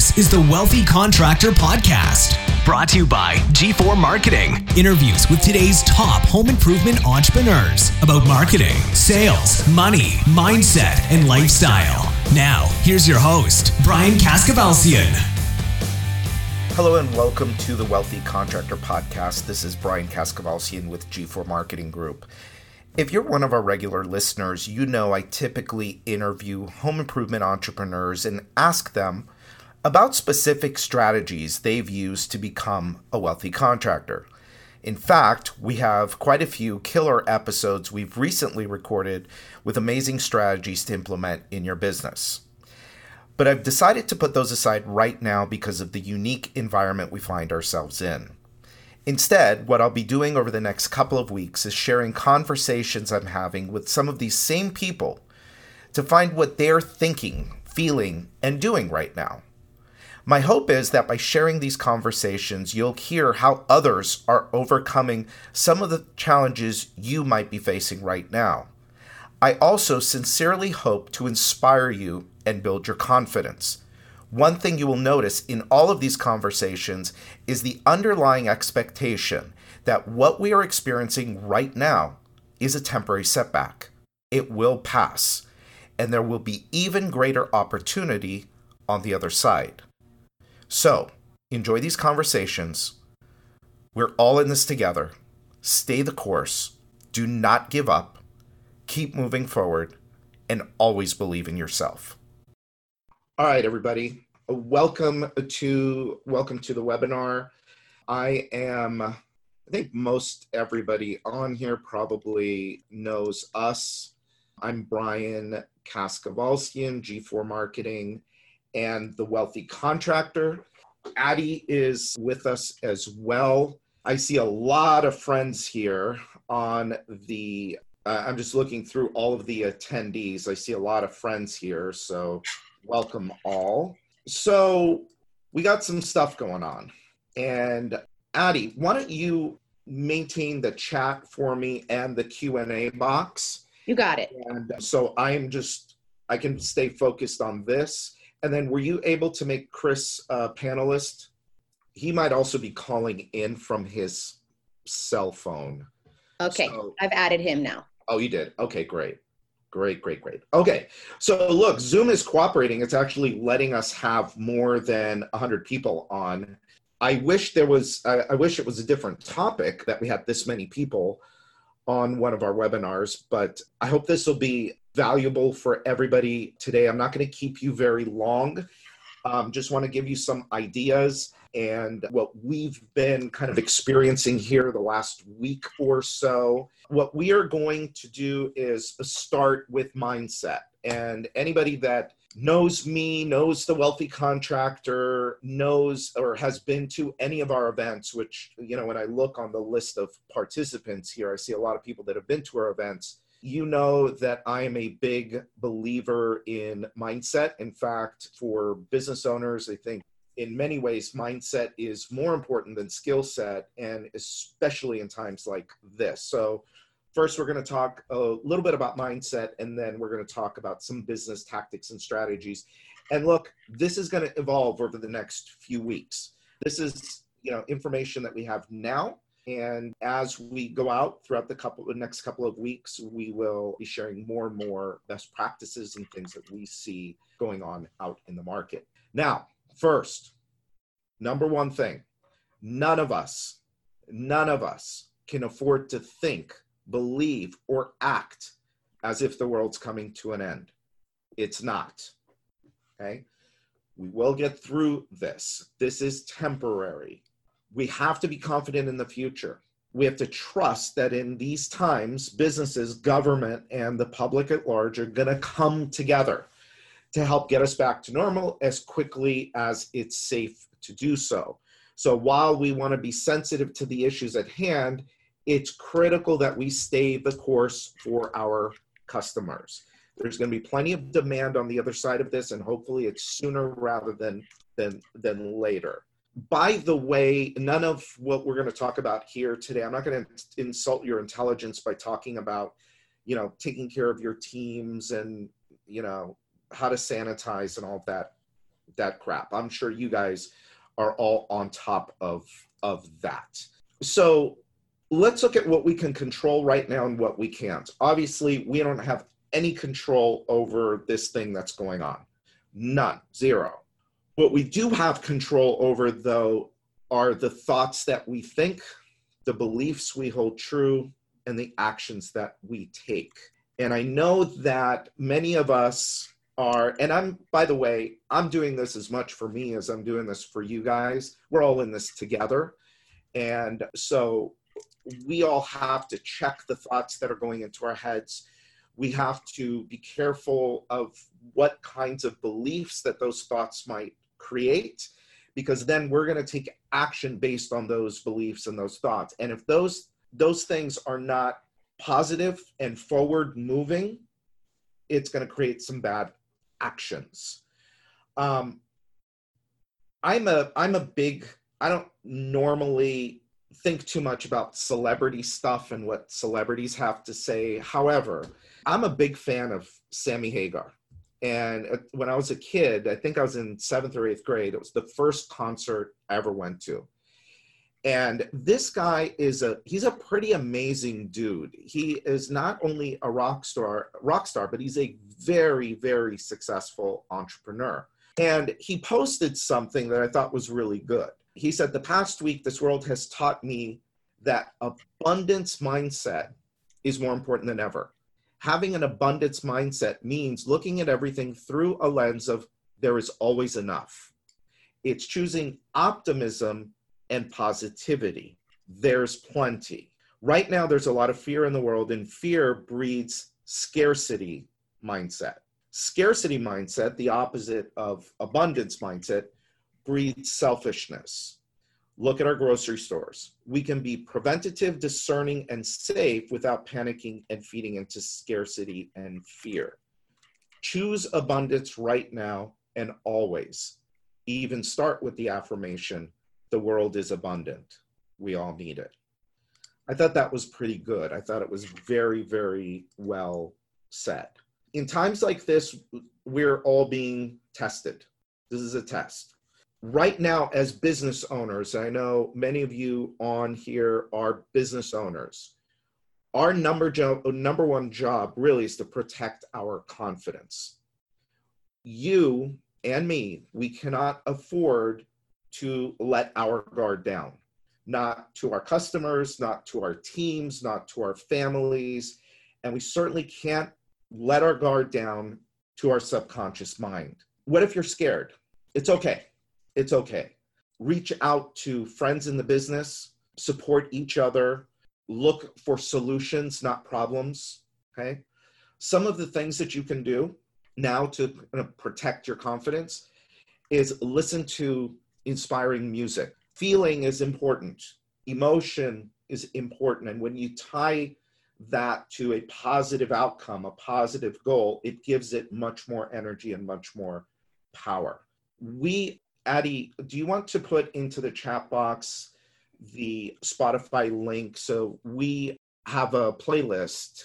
This is the Wealthy Contractor Podcast, brought to you by G4 Marketing. Interviews with today's top home improvement entrepreneurs about marketing, sales, money, mindset, and lifestyle. Now, here's your host, Brian Kaskavalciyan. Hello and welcome to the Wealthy Contractor Podcast. This is Brian Kaskavalciyan with G4 Marketing Group. If you're one of our regular listeners, you know I typically interview home improvement entrepreneurs and ask them about specific strategies they've used to become a wealthy contractor. In fact, we have quite a few killer episodes we've recently recorded with amazing strategies to implement in your business. But I've decided to put those aside right now because of the unique environment we find ourselves in. Instead, what I'll be doing over the next couple of weeks is sharing conversations I'm having with some of these same people to find what they're thinking, feeling, and doing right now. My hope is that by sharing these conversations, you'll hear how others are overcoming some of the challenges you might be facing right now. I also sincerely hope to inspire you and build your confidence one thing you will notice in all of these conversations is the underlying expectation that what we are experiencing right now is a temporary setback. It will pass, and there will be even greater opportunity on the other side. So, enjoy these conversations. We're all in this together. Stay the course. Do not give up. Keep moving forward and always believe in yourself. All right, everybody. Welcome to welcome to the webinar. I am I think most everybody on here probably knows us. I'm Brian Kaskavalciyan, G4 Marketing, and the Wealthy Contractor. Addie is with us as well. I see a lot of friends here on the. Uh, I'm just looking through all of the attendees. I see a lot of friends here, so welcome all. So we got some stuff going on. And Addie, why don't you maintain the chat for me and the Q&A box? You got it. And so I am just I can stay focused on this. And then were you able to make Chris a panelist? He might also be calling in from his cell phone. Okay. So, I've added him now. Oh, you did. Okay, great. Great, great, great. Okay, so look, Zoom is cooperating. It's actually letting us have more than 100 people on. I wish there was, I, I wish it was a different topic that we had this many people on one of our webinars, but I hope this will be valuable for everybody today. I'm not going to keep you very long. Um, just want to give you some ideas and what we've been kind of experiencing here the last week or so. What we are going to do is start with mindset. And anybody that knows me, knows the wealthy contractor, knows or has been to any of our events, which, you know, when I look on the list of participants here, I see a lot of people that have been to our events. You know that I am a big believer in mindset. In fact, for business owners, I think in many ways, mindset is more important than skill set, and especially in times like this. So, first, we're going to talk a little bit about mindset, and then we're going to talk about some business tactics and strategies. And look, this is going to evolve over the next few weeks. This is, you know, information that we have now. And as we go out throughout the couple the next couple of weeks, we will be sharing more and more best practices and things that we see going on out in the market. Now, First, number one thing none of us, none of us can afford to think, believe, or act as if the world's coming to an end. It's not. Okay? We will get through this. This is temporary. We have to be confident in the future. We have to trust that in these times, businesses, government, and the public at large are going to come together to help get us back to normal as quickly as it's safe to do so. So while we want to be sensitive to the issues at hand, it's critical that we stay the course for our customers. There's going to be plenty of demand on the other side of this, and hopefully it's sooner rather than than than later. By the way, none of what we're going to talk about here today, I'm not going to insult your intelligence by talking about, you know, taking care of your teams and, you know, how to sanitize and all that. that crap. I'm sure you guys are all on top of of that. So let's look at what we can control right now and what we can't. Obviously, we don't have any control over this thing that's going on. None, zero. What we do have control over, though, are the thoughts that we think, the beliefs we hold true, and the actions that we take. And I know that many of us are, and I'm, by the way, I'm doing this as much for me as I'm doing this for you guys. We're all in this together. And so we all have to check the thoughts that are going into our heads. We have to be careful of what kinds of beliefs that those thoughts might create, because then we're going to take action based on those beliefs and those thoughts. And if those those things are not positive and forward moving, it's going to create some bad actions. Um, I'm a I'm a big I don't normally think too much about celebrity stuff and what celebrities have to say. However, I'm a big fan of Sammy Hagar. And when I was a kid, I think I was in seventh or eighth grade, it was the first concert I ever went to. And this guy is a he's a pretty amazing dude. He is not only a rock star, rock star, but he's a very, very successful entrepreneur. And he posted something that I thought was really good he said, The past week, this world has taught me that abundance mindset is more important than ever. Having an abundance mindset means looking at everything through a lens of there is always enough. It's choosing optimism and positivity. There's plenty. Right now, there's a lot of fear in the world, and fear breeds scarcity mindset. Scarcity mindset, the opposite of abundance mindset, breeds selfishness. Look at our grocery stores. We can be preventative, discerning, and safe without panicking and feeding into scarcity and fear. Choose abundance right now and always. Even start with the affirmation the world is abundant. We all need it. I thought that was pretty good. I thought it was very, very well said. In times like this, we're all being tested. This is a test right now as business owners i know many of you on here are business owners our number job number one job really is to protect our confidence. You and me we cannot afford to let our guard down not to our customers not to our teams not to our families and we certainly can't let our guard down to our subconscious mind. What if you're scared? It's okay it's okay. Reach out to friends in the business, support each other, look for solutions, not problems. Okay. Some of the things that you can do now to protect your confidence is listen to inspiring music. Feeling is important, emotion is important. And when you tie that to a positive outcome, a positive goal, it gives it much more energy and much more power. We Addie, do you want to put into the chat box the Spotify link? So we have a playlist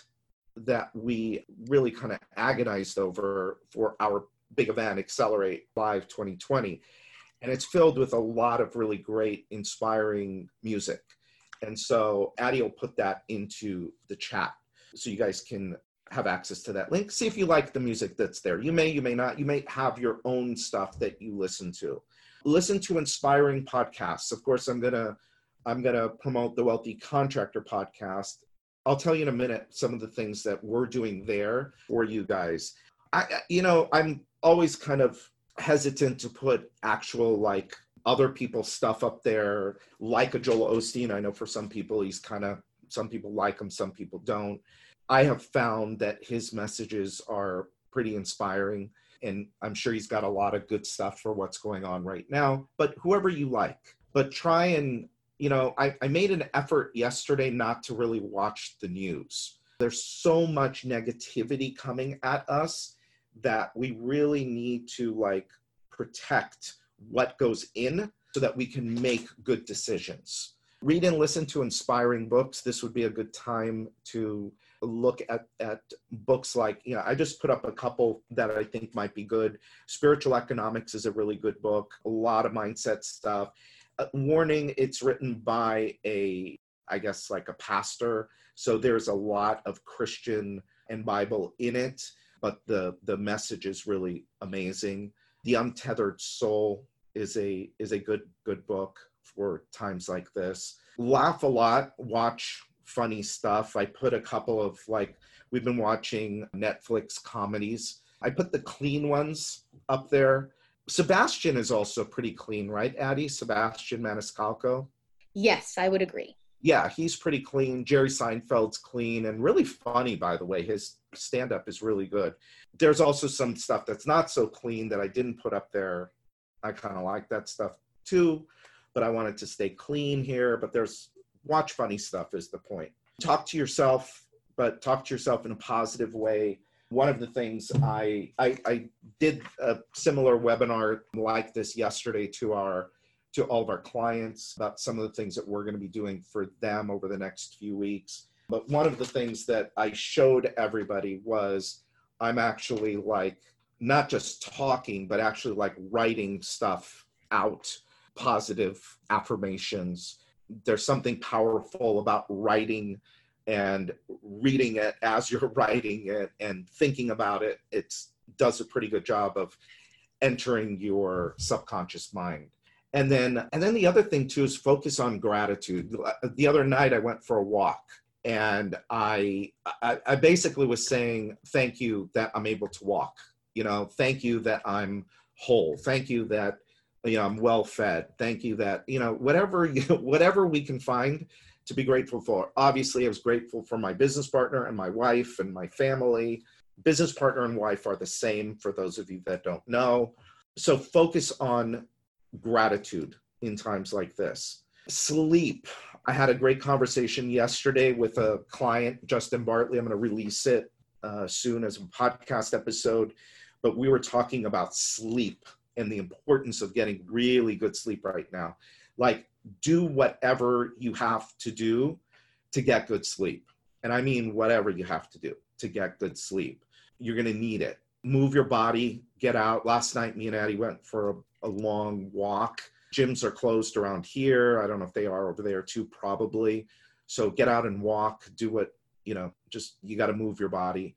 that we really kind of agonized over for our big event, Accelerate Live 2020. And it's filled with a lot of really great, inspiring music. And so Addie will put that into the chat so you guys can have access to that link. See if you like the music that's there. You may, you may not. You may have your own stuff that you listen to. Listen to inspiring podcasts. Of course, I'm gonna I'm gonna promote the Wealthy Contractor podcast. I'll tell you in a minute some of the things that we're doing there for you guys. I, you know, I'm always kind of hesitant to put actual like other people's stuff up there, like a Joel Osteen. I know for some people he's kind of some people like him, some people don't. I have found that his messages are pretty inspiring. And I'm sure he's got a lot of good stuff for what's going on right now. But whoever you like, but try and, you know, I, I made an effort yesterday not to really watch the news. There's so much negativity coming at us that we really need to like protect what goes in so that we can make good decisions. Read and listen to inspiring books. This would be a good time to look at at books like you know I just put up a couple that I think might be good. Spiritual Economics is a really good book. A lot of mindset stuff. Uh, warning: it's written by a I guess like a pastor, so there's a lot of Christian and Bible in it, but the the message is really amazing. The Untethered Soul is a is a good good book for times like this. Laugh a lot, watch funny stuff. I put a couple of like we've been watching Netflix comedies. I put the clean ones up there. Sebastian is also pretty clean, right, Addie? Sebastian Maniscalco. Yes, I would agree. Yeah, he's pretty clean. Jerry Seinfeld's clean and really funny, by the way. His stand up is really good. There's also some stuff that's not so clean that I didn't put up there. I kind of like that stuff too, but I wanted to stay clean here. But there's watch funny stuff is the point. Talk to yourself, but talk to yourself in a positive way. One of the things I, I, I did a similar webinar like this yesterday to our to all of our clients about some of the things that we're going to be doing for them over the next few weeks. But one of the things that I showed everybody was I'm actually like not just talking, but actually like writing stuff out, positive affirmations, there's something powerful about writing and reading it as you're writing it and thinking about it. It does a pretty good job of entering your subconscious mind. And then and then the other thing too is focus on gratitude. The other night i went for a walk and I, I i basically was saying thank you that i'm able to walk. You know thank you that i'm whole. Thank you that you know, I'm well fed. Thank you that, you know, whatever, you, whatever we can find to be grateful for. Obviously, I was grateful for my business partner and my wife and my family. Business partner and wife are the same for those of you that don't know. So focus on gratitude in times like this. Sleep. I had a great conversation yesterday with a client, Justin Bartley. I'm going to release it uh, soon as a podcast episode. But we were talking about sleep and the importance of getting really good sleep right now. Like, do whatever you have to do to get good sleep. And I mean, whatever you have to do to get good sleep. You're going to need it. Move your body, get out. Last night, me and Addie went for a, a long walk. Gyms are closed around here. I don't know if they are over there too, probably. So get out and walk, do what, you know, just you got to move your body.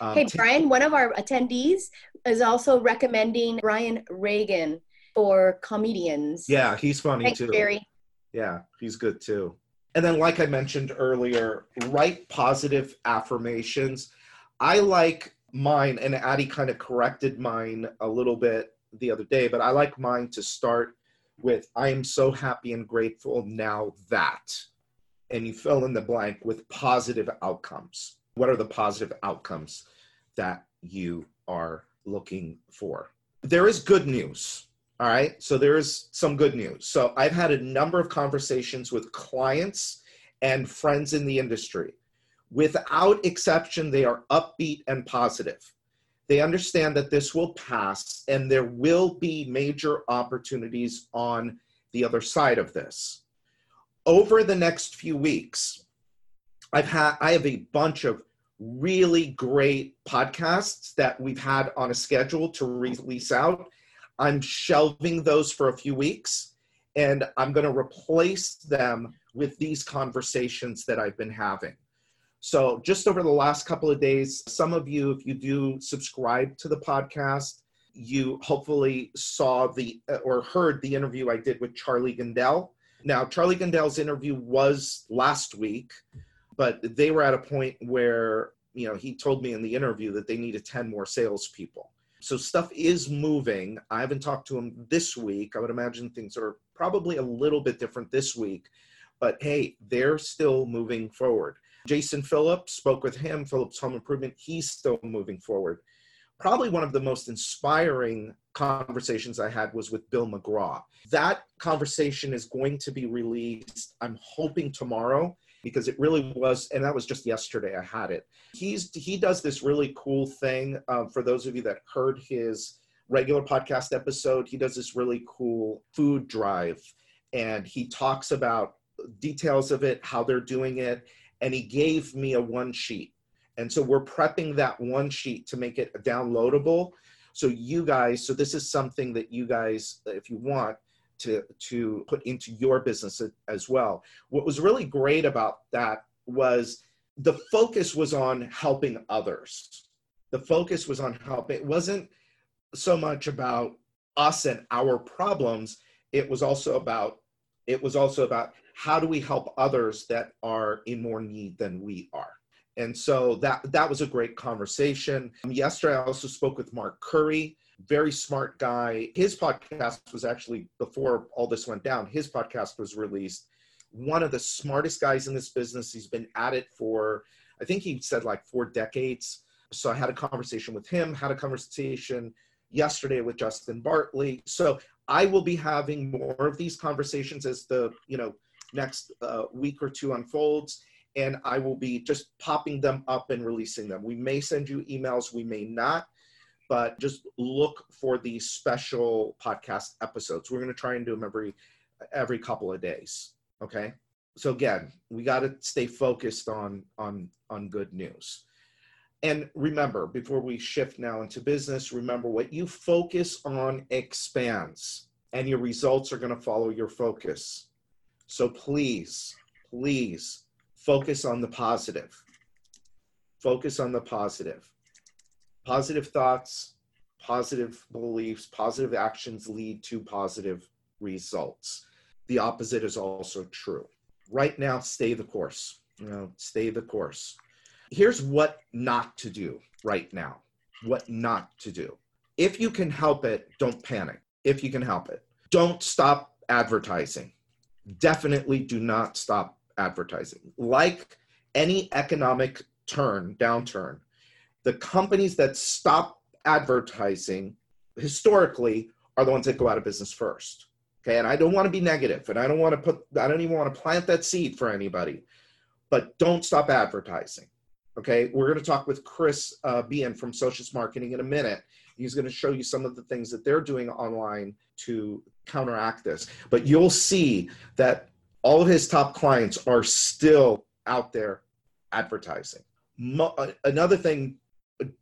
Um, hey, Brian, one of our attendees is also recommending Brian Regan for comedians. Yeah, he's funny Thanks, too. Jerry. Yeah, he's good too. And then, like I mentioned earlier, write positive affirmations. I like mine, and Addie kind of corrected mine a little bit the other day, but I like mine to start with I am so happy and grateful now that. And you fill in the blank with positive outcomes. What are the positive outcomes that you are looking for? There is good news. All right. So there is some good news. So I've had a number of conversations with clients and friends in the industry. Without exception, they are upbeat and positive. They understand that this will pass and there will be major opportunities on the other side of this. Over the next few weeks, I've had I have a bunch of really great podcasts that we've had on a schedule to release out. I'm shelving those for a few weeks and I'm going to replace them with these conversations that I've been having. So, just over the last couple of days, some of you, if you do subscribe to the podcast, you hopefully saw the or heard the interview I did with Charlie Gandell. Now, Charlie Gandell's interview was last week but they were at a point where you know he told me in the interview that they needed 10 more salespeople. So stuff is moving. I haven't talked to him this week. I would imagine things are probably a little bit different this week but hey they're still moving forward. Jason phillips spoke with him phillips home improvement he's still moving forward. Probably one of the most inspiring conversations I had was with Bill McGraw. That conversation is going to be released, I'm hoping tomorrow because it really was, and that was just yesterday I had it. He's he does this really cool thing. Um, for those of you that heard his regular podcast episode, he does this really cool food drive, and he talks about details of it, how they're doing it, and he gave me a one sheet. And so we're prepping that one sheet to make it downloadable. So you guys, so this is something that you guys, if you want, to to put into your business as well. What was really great about that was the focus was on helping others. The focus was on helping. It wasn't so much about us and our problems. It was also about it was also about how do we help others that are in more need than we are and so that that was a great conversation um, yesterday i also spoke with mark curry very smart guy. His podcast was actually before all this went down his podcast was released. One of the smartest guys in this business. He's been at it for i think he said like four decades. So i had a conversation with him had a conversation yesterday with justin bartley. So i will be having more of these conversations as the you know next uh, week or two unfolds. And I will be just popping them up and releasing them. We may send you emails, we may not, but just look for these special podcast episodes. We're going to try and do them every every couple of days. Okay. So again, we got to stay focused on on on good news. And remember, before we shift now into business, remember what you focus on expands, and your results are going to follow your focus. So please, please focus on the positive. Focus on the positive. Positive thoughts, positive beliefs, positive actions lead to positive results. The opposite is also true. Right now, stay the course. You know, stay the course. Here's what not to do right now. What not to do. If you can help it, don't panic. If you can help it, don't stop advertising. Definitely do not stop advertising. Like any economic turn, downturn, the companies that stop advertising historically are the ones that go out of business first. Okay. And I don't want to be negative and I don't want to put, I don't even want to plant that seed for anybody, but don't stop advertising. Okay. We're going to talk with Chris uh, Behan from Socius Marketing in a minute. He's going to show you some of the things that they're doing online to counteract this. But you'll see that all of his top clients are still out there advertising. Mo- uh, another thing,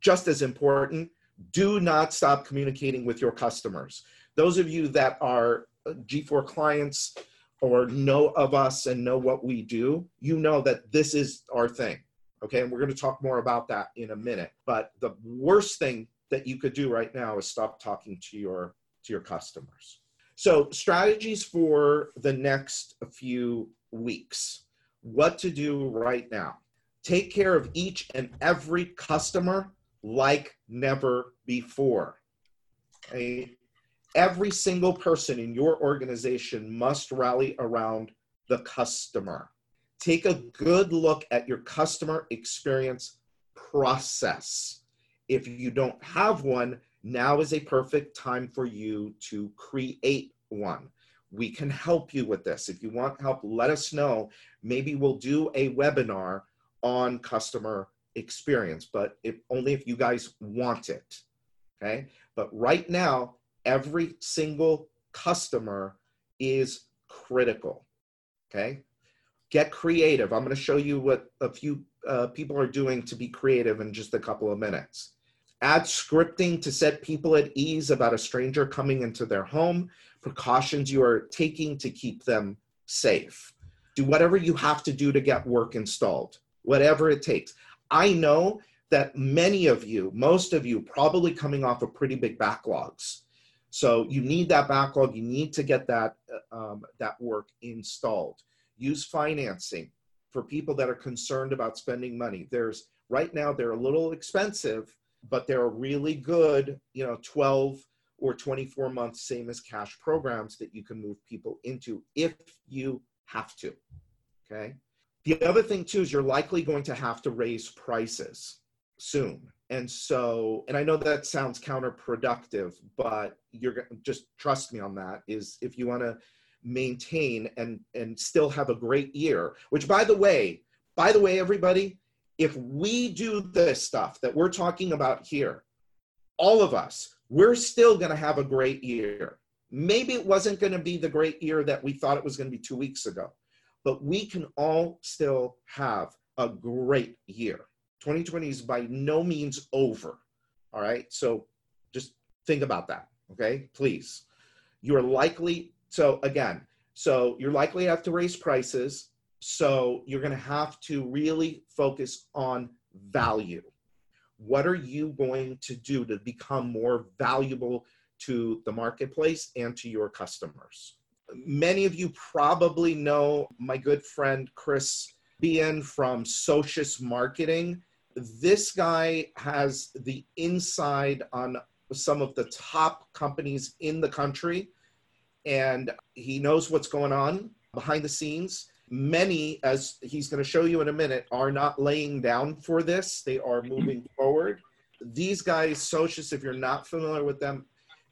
just as important, do not stop communicating with your customers. Those of you that are uh, G4 clients or know of us and know what we do, you know that this is our thing. Okay, and we're going to talk more about that in a minute. But the worst thing that you could do right now is stop talking to your to your customers. So, strategies for the next few weeks. What to do right now. Take care of each and every customer like never before. Okay? Every single person in your organization must rally around the customer. Take a good look at your customer experience process. If you don't have one, now is a perfect time for you to create one. We can help you with this. If you want help, let us know. Maybe we'll do a webinar on customer experience, but if, only if you guys want it. Okay. But right now, every single customer is critical. Okay. Get creative. I'm going to show you what a few uh, people are doing to be creative in just a couple of minutes. Add scripting to set people at ease about a stranger coming into their home, precautions you are taking to keep them safe. Do whatever you have to do to get work installed, whatever it takes. I know that many of you, most of you, probably coming off of pretty big backlogs. So you need that backlog. You need to get that uh, um, that work installed. Use financing for people that are concerned about spending money. There's right now they're a little expensive, but they're really good, you know, 12 or 24 month same as cash programs that you can move people into if you have to. Okay. The other thing too is you're likely going to have to raise prices soon. And so, and I know that sounds counterproductive, but you're just trust me on that is if you want to maintain and and still have a great year, which by the way, by the way, everybody, if we do this stuff that we're talking about here, all of us, we're still going to have a great year. Maybe it wasn't going to be the great year that we thought it was going to be two weeks ago, but we can all still have a great year. 2020 is by no means over. All right. So just think about that. Okay. Please. You're likely, so again, so you're likely to have to raise prices. So you're going to have to really focus on value. What are you going to do to become more valuable to the marketplace and to your customers? Many of you probably know my good friend Chris Behan from Socius Marketing. This guy has the inside on some of the top companies in the country, and he knows what's going on behind the scenes. Many, as he's going to show you in a minute, are not laying down for this. They are moving forward. These guys, Socius, if you're not familiar with them,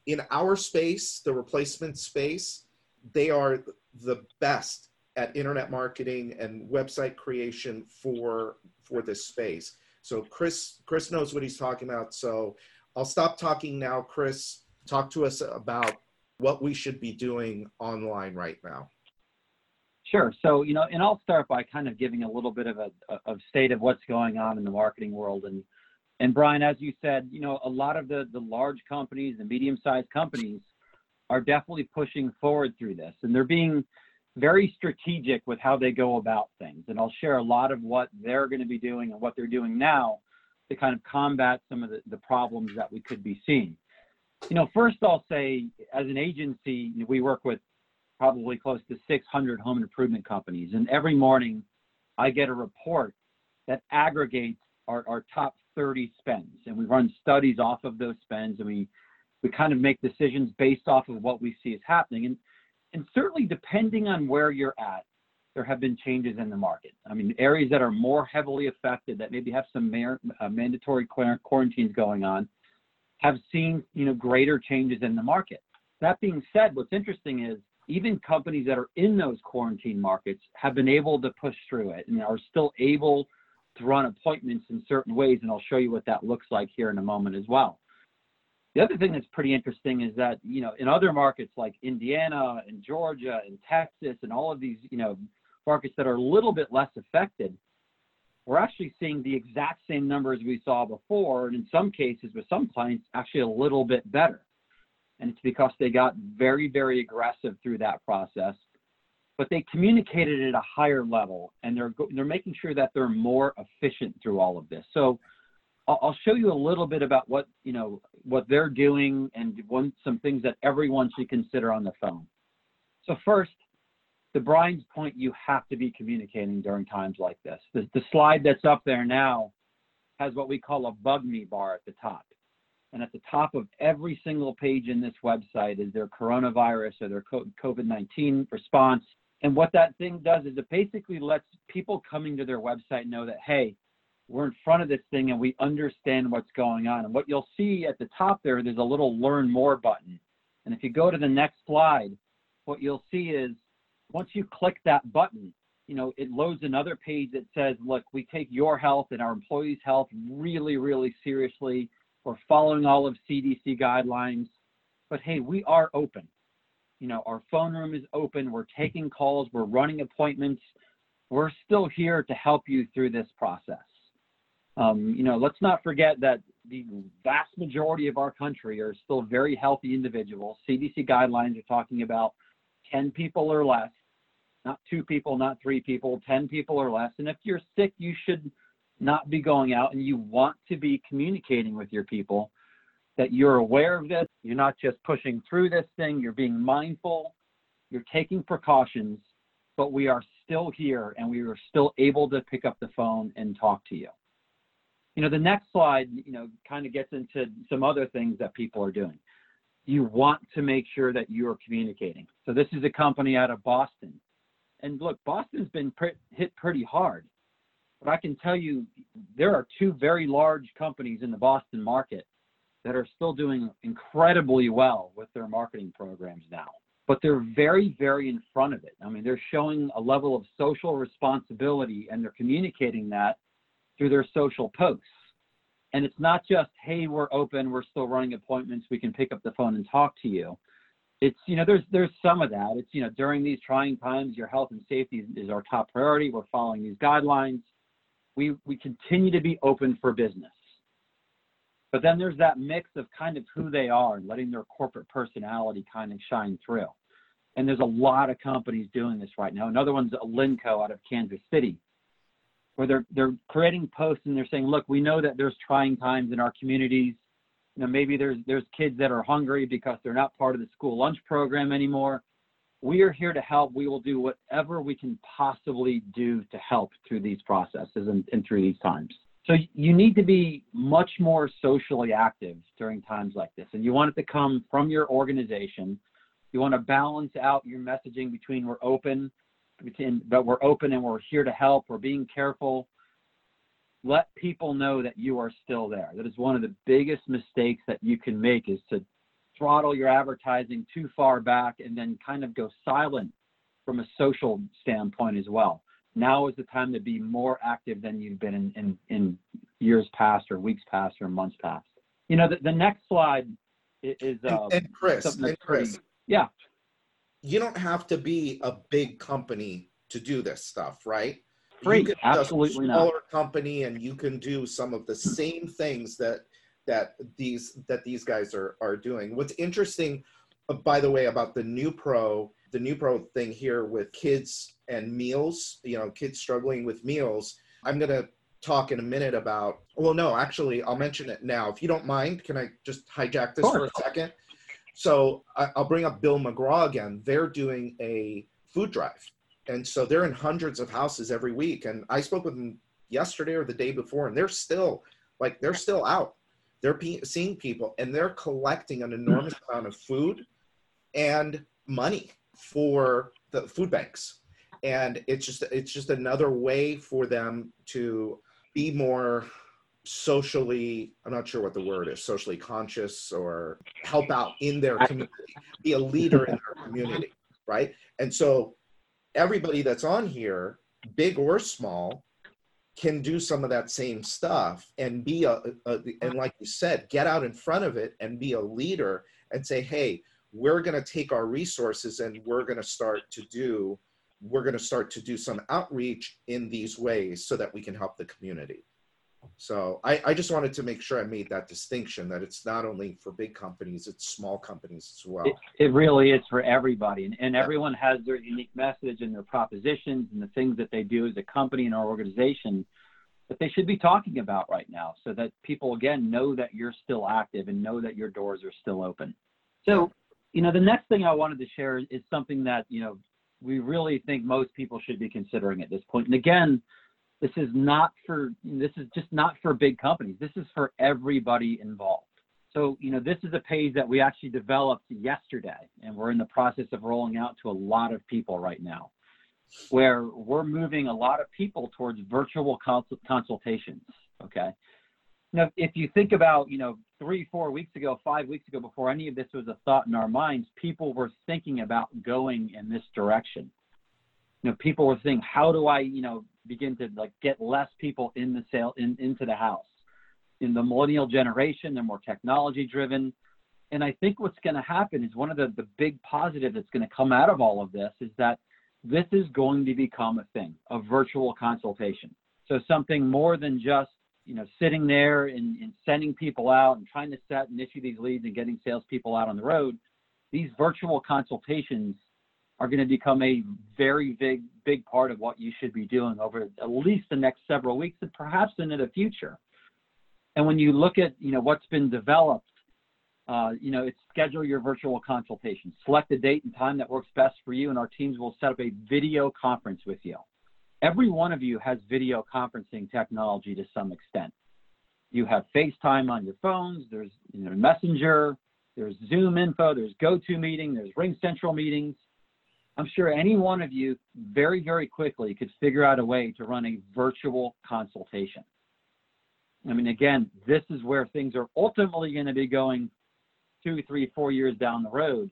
in our space, the replacement space, they are the best at internet marketing and website creation for for this space. So Chris Chris knows what he's talking about. So I'll stop talking now. Chris, talk to us about what we should be doing online right now. Sure. So, you know, and I'll start by kind of giving a little bit of a of state of what's going on in the marketing world. And and Brian, as you said, you know, a lot of the the large companies, the medium-sized companies, are definitely pushing forward through this, and they're being very strategic with how they go about things. And I'll share a lot of what they're going to be doing and what they're doing now to kind of combat some of the, the problems that we could be seeing. You know, first I'll say, as an agency, we work with probably close to 600 home improvement companies, and every morning I get a report that aggregates our, our top 30 spends, and we run studies off of those spends, and we we kind of make decisions based off of what we see is happening. And and certainly depending on where you're at, there have been changes in the market. I mean, areas that are more heavily affected, that maybe have some uh, mandatory quarantines going on, have seen you know greater changes in the market. That being said, what's interesting is even companies that are in those quarantine markets have been able to push through it and are still able to run appointments in certain ways, and I'll show you what that looks like here in a moment as well. The other thing that's pretty interesting is that, you know, in other markets like Indiana and Georgia and Texas and all of these, you know, markets that are a little bit less affected, we're actually seeing the exact same numbers we saw before, and in some cases with some clients, actually a little bit better. And it's because they got very, very aggressive through that process, but they communicated at a higher level, and they're they're making sure that they're more efficient through all of this. So I'll show you a little bit about what you know what they're doing and one some things that everyone should consider on the phone. So first, to Brian's point, you have to be communicating during times like this. The, the slide that's up there now has what we call a bug me bar at the top. And at the top of every single page in this website is their coronavirus or their COVID 19 response. And what that thing does is it basically lets people coming to their website know that, hey, we're in front of this thing and we understand what's going on. And what you'll see at the top there, there's a little learn more button. And if you go to the next slide, what you'll see is once you click that button, you know, it loads another page that says, look, we take your health and our employees' health really, really seriously. We're following all of CDC guidelines. But hey, we are open. You know, our phone room is open. We're taking calls. We're running appointments. We're still here to help you through this process. Um, you know, let's not forget that the vast majority of our country are still very healthy individuals. CDC guidelines are talking about 10 people or less, not two people, not three people, 10 people or less. And if you're sick, you should not be going out and you want to be communicating with your people that you're aware of this. You're not just pushing through this thing, you're being mindful, you're taking precautions, but we are still here and we are still able to pick up the phone and talk to you you know, the next slide, you know, kind of gets into some other things that people are doing. You want to make sure that you are communicating. So this is a company out of Boston. And look, Boston's been pre- hit pretty hard. But I can tell you there are two very large companies in the Boston market that are still doing incredibly well with their marketing programs now. But they're very, very in front of it. I mean, they're showing a level of social responsibility and they're communicating that through their social posts. And it's not just, hey, we're open, we're still running appointments, we can pick up the phone and talk to you. It's, you know, there's there's some of that. It's, you know, during these trying times, your health and safety is our top priority. We're following these guidelines. we we continue to be open for business. But then there's that mix of kind of who they are and letting their corporate personality kind of shine through. And there's a lot of companies doing this right now. Another one's Linco out of Kansas City, where they're they're creating posts and they're saying, look, we know that there's trying times in our communities. You know, maybe there's there's kids that are hungry because they're not part of the school lunch program anymore. We are here to help. We will do whatever we can possibly do to help through these processes and, and through these times. So you need to be much more socially active during times like this. And you want it to come from your organization. You want to balance out your messaging between we're open, but we're open and we're here to help, we're being careful. Let people know that you are still there. That is one of the biggest mistakes that you can make is to throttle your advertising too far back and then kind of go silent from a social standpoint as well now is the time to be more active than you've been in, in, in years past or weeks past or months past. You know, the, the next slide is. Uh, and, and Chris, and Chris, pretty, yeah. You don't have to be a big company to do this stuff, right? Free, you can absolutely a smaller not. company, and you can do some of the same things that that these that these guys are are doing. What's interesting, uh, by the way, about the new pro the new pro thing here with kids and meals, you know, kids struggling with meals. I'm going to talk in a minute about, well, no, actually, I'll mention it now. If you don't mind, can I just hijack this for a second? So I'll bring up Bill McGraw again. They're doing a food drive. And so they're in hundreds of houses every week. And I spoke with them yesterday or the day before, and they're still like, they're still out. They're pe- seeing people and they're collecting an enormous mm. amount of food and money for the food banks and it's just it's just another way for them to be more socially i'm not sure what the word is socially conscious or help out in their community be a leader in their community right? And so everybody that's on here big or small can do some of that same stuff and be a, a and like you said get out in front of it and be a leader and say hey we're going to take our resources and we're going to start to do we're going to start to do some outreach in these ways so that we can help the community so I, I just wanted to make sure i made that distinction that it's not only for big companies it's small companies as well it, it really is for everybody and, and yeah. everyone has their unique message and their propositions and the things that they do as a company and our organization that they should be talking about right now so that people again know that you're still active and know that your doors are still open so you know, the next thing I wanted to share is something that, you know, we really think most people should be considering at this point. And again, this is not for this is just not for big companies. This is for everybody involved. So, you know, this is a page that we actually developed yesterday and we're in the process of rolling out to a lot of people right now where we're moving a lot of people towards virtual consult- consultations, okay? Now, if you think about, you know, three, four weeks ago, five weeks ago, before any of this was a thought in our minds, people were thinking about going in this direction. You know, people were thinking, how do I, you know, begin to like get less people in the sale in, into the house? In the millennial generation, they're more technology driven. And I think what's going to happen is one of the, the big positive that's going to come out of all of this is that this is going to become a thing, a virtual consultation. So something more than just you know, sitting there and, and, sending people out and trying to set and issue these leads and getting salespeople out on the road, these virtual consultations are going to become a very big, big part of what you should be doing over at least the next several weeks and perhaps into the future. And when you look at, you know, what's been developed, uh, you know, it's schedule your virtual consultation. Select a date and time that works best for you, and our teams will set up a video conference with you every one of you has video conferencing technology to some extent. You have FaceTime on your phones, there's you know, Messenger, there's Zoom info, there's GoToMeeting, there's RingCentral meetings. I'm sure any one of you very, very quickly could figure out a way to run a virtual consultation. I mean, again, this is where things are ultimately going to be going two, three, four years down the road.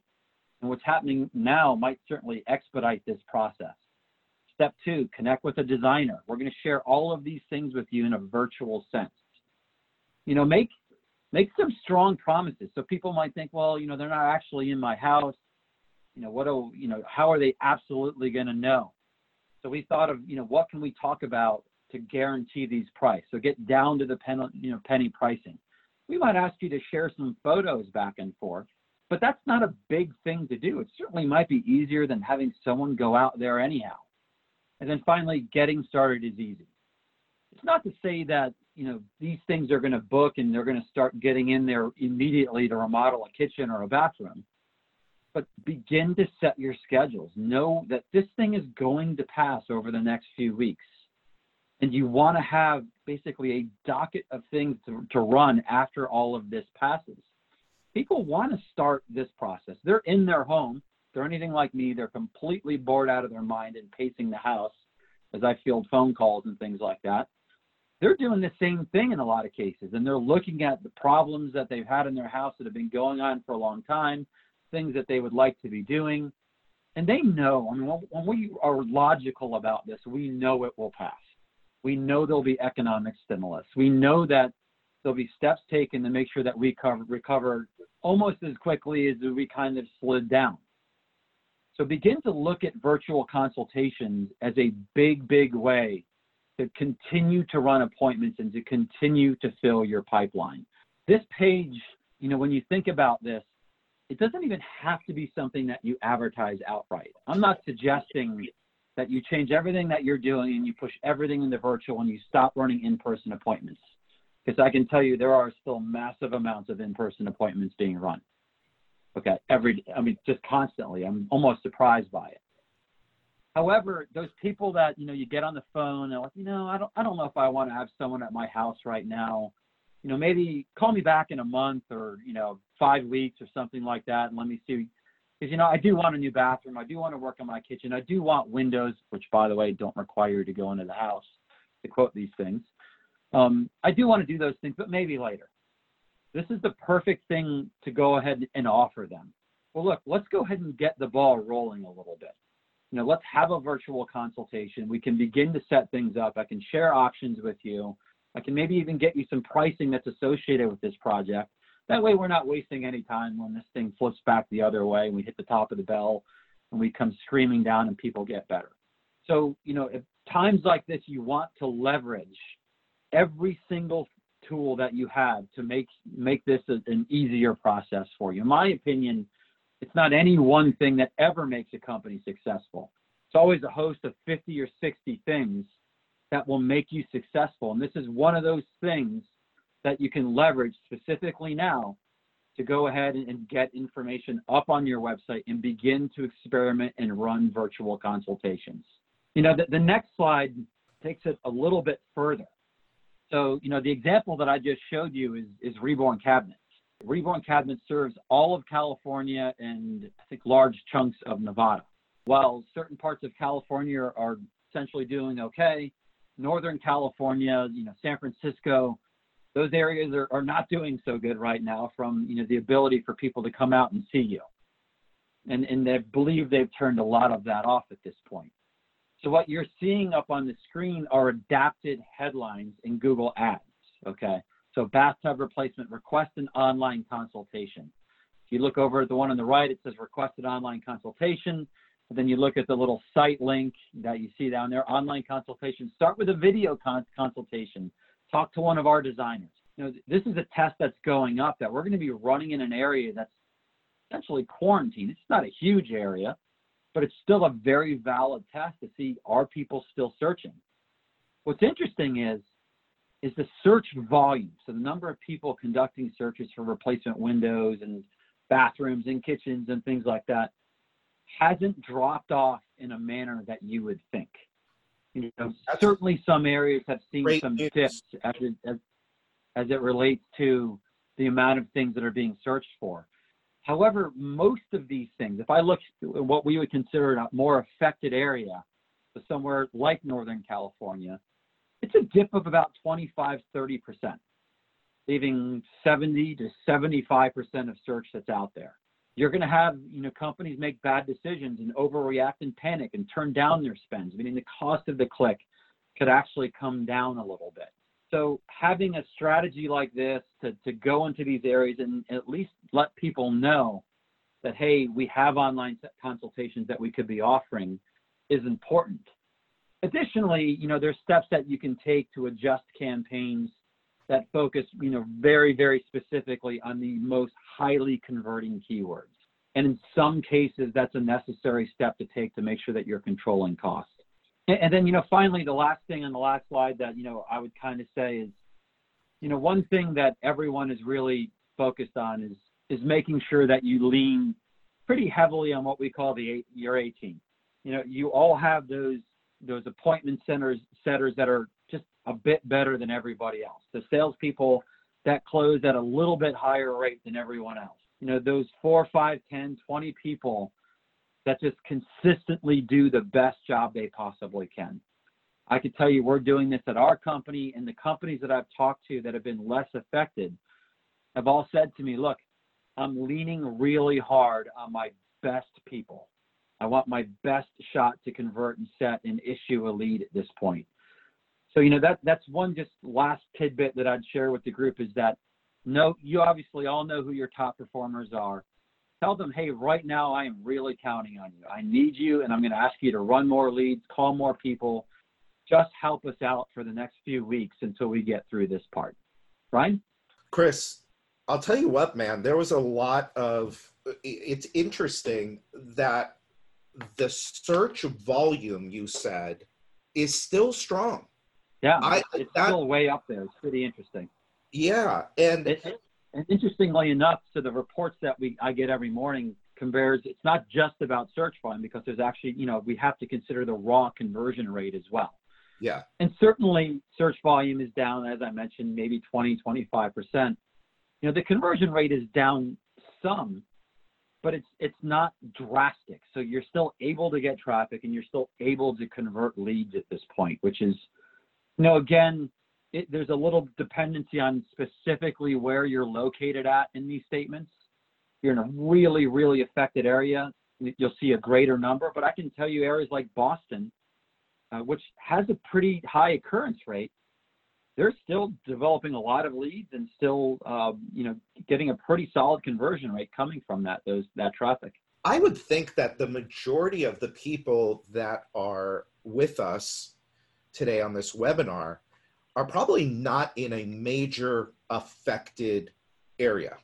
And what's happening now might certainly expedite this process. Step two, connect with a designer. We're going to share all of these things with you in a virtual sense. You know, make make some strong promises. So people might think, well, you know, they're not actually in my house. You know, what do you know? How are they absolutely going to know? So we thought of, you know, what can we talk about to guarantee these price. So get down to the pen, you know, penny pricing. We might ask you to share some photos back and forth, but that's not a big thing to do. It certainly might be easier than having someone go out there anyhow. And then finally, getting started is easy. It's not to say that you know these things are going to book and they're going to start getting in there immediately to remodel a kitchen or a bathroom but begin to set your schedules. Know that this thing is going to pass over the next few weeks. And you want to have basically a docket of things to, to run after all of this passes. People want to start this process. They're in their home. They're anything like me. They're completely bored out of their mind and pacing the house as i field phone calls and things like that. They're doing the same thing in a lot of cases and they're looking at the problems that they've had in their house that have been going on for a long time things that they would like to be doing. And they know i mean when we are logical about this we know it will pass. We know there'll be economic stimulus. We know that there'll be steps taken to make sure that we cover, recover almost as quickly as we kind of slid down. So begin to look at virtual consultations as a big big way to continue to run appointments and to continue to fill your pipeline. This page, you know, when you think about this, it doesn't even have to be something that you advertise outright. I'm not suggesting that you change everything that you're doing and you push everything into virtual and you stop running in-person appointments. Because I can tell you there are still massive amounts of in-person appointments being run. Okay, every I mean just constantly. I'm almost surprised by it. However, those people that you know you get on the phone and like, you know, I don't I don't know if I want to have someone at my house right now. You know, maybe call me back in a month or you know five weeks or something like that, and let me see. Because you know, I do want a new bathroom. I do want to work on my kitchen. I do want windows, which by the way don't require you to go into the house to quote these things. Um, I do want to do those things, but maybe later. This is the perfect thing to go ahead and offer them. Well, look, let's go ahead and get the ball rolling a little bit you know, let's have a virtual consultation. We can begin to set things up. I can share options with you. I can maybe even get you some pricing that's associated with this project. That way we're not wasting any time when this thing flips back the other way and we hit the top of the bell and we come screaming down and people get better. So, you know, at times like this, you want to leverage every single tool that you have to make make this a, an easier process for you. In my opinion, it's not any one thing that ever makes a company successful. It's always a host of 50 or 60 things that will make you successful. And this is one of those things that you can leverage specifically now to go ahead and get information up on your website and begin to experiment and run virtual consultations. You know, the, the next slide takes it a little bit further. So, you know, the example that I just showed you is, is Reborn Cabinet. Reborn Cabinet serves all of California and I think large chunks of Nevada. While certain parts of California are essentially doing okay, Northern California, you know, San Francisco, those areas are, are not doing so good right now from, you know, the ability for people to come out and see you. And, and they believe they've turned a lot of that off at this point. So what you're seeing up on the screen are adapted headlines in Google Ads, okay? So bathtub replacement, request an online consultation. If you look over at the one on the right, it says requested online consultation. Then you look at the little site link that you see down there, online consultation. Start with a video con consultation. Talk to one of our designers. You know, this is a test that's going up that we're going to be running in an area that's essentially quarantined. It's not a huge area, but it's still a very valid test to see are people still searching. What's interesting is is the search volume. So the number of people conducting searches for replacement windows and bathrooms and kitchens and things like that hasn't dropped off in a manner that you would think. You know, certainly some areas have seen some news. dips as it, as, as it relates to the amount of things that are being searched for. However, most of these things, if I look at what we would consider a more affected area, so somewhere like Northern California, it's a dip of about 25, 30%, leaving 70 to 75% of search that's out there. You're going to have, you know, companies make bad decisions and overreact and panic and turn down their spends, meaning the cost of the click could actually come down a little bit. So having a strategy like this to, to go into these areas and at least let people know that, hey, we have online consultations that we could be offering is important. additionally, you know, there's steps that you can take to adjust campaigns that focus, you know, very, very specifically on the most highly converting keywords. And in some cases, that's a necessary step to take to make sure that you're controlling costs. And, and then, you know, finally, the last thing on the last slide that, you know, I would kind of say is, you know, one thing that everyone is really focused on is is making sure that you lean pretty heavily on what we call the your A team. You know, you all have those those appointment centers setters that are just a bit better than everybody else. The salespeople that close at a little bit higher rate than everyone else. You know, those four, five, 10, 20 people that just consistently do the best job they possibly can. I can tell you we're doing this at our company and the companies that I've talked to that have been less affected have all said to me, look, I'm leaning really hard on my best people. I want my best shot to convert and set and issue a lead at this point. So, you know, that that's one just last tidbit that I'd share with the group is that no, you obviously all know who your top performers are. Tell them, hey, right now I am really counting on you. I need you, and I'm going to ask you to run more leads, call more people. Just help us out for the next few weeks until we get through this part. Brian? Chris, I'll tell you what, man, there was a lot of, it's interesting that the search volume you said is still strong. Yeah, I, it's that, still way up there. It's pretty interesting. Yeah, and, it, and interestingly enough, so the reports that we I get every morning compares. It's not just about search volume because there's actually you know we have to consider the raw conversion rate as well. Yeah, and certainly search volume is down as I mentioned, maybe 20, 25 percent. You know the conversion rate is down some, but it's it's not drastic. So you're still able to get traffic and you're still able to convert leads at this point, which is, you know, again, it, there's a little dependency on specifically where you're located at in these statements. You're in a really really affected area, you'll see a greater number. But I can tell you areas like Boston, uh, which has a pretty high occurrence rate, they're still developing a lot of leads and still, uh, you know, getting a pretty solid conversion rate coming from that those that traffic. I would think that the majority of the people that are with us today on this webinar are probably not in a major affected area.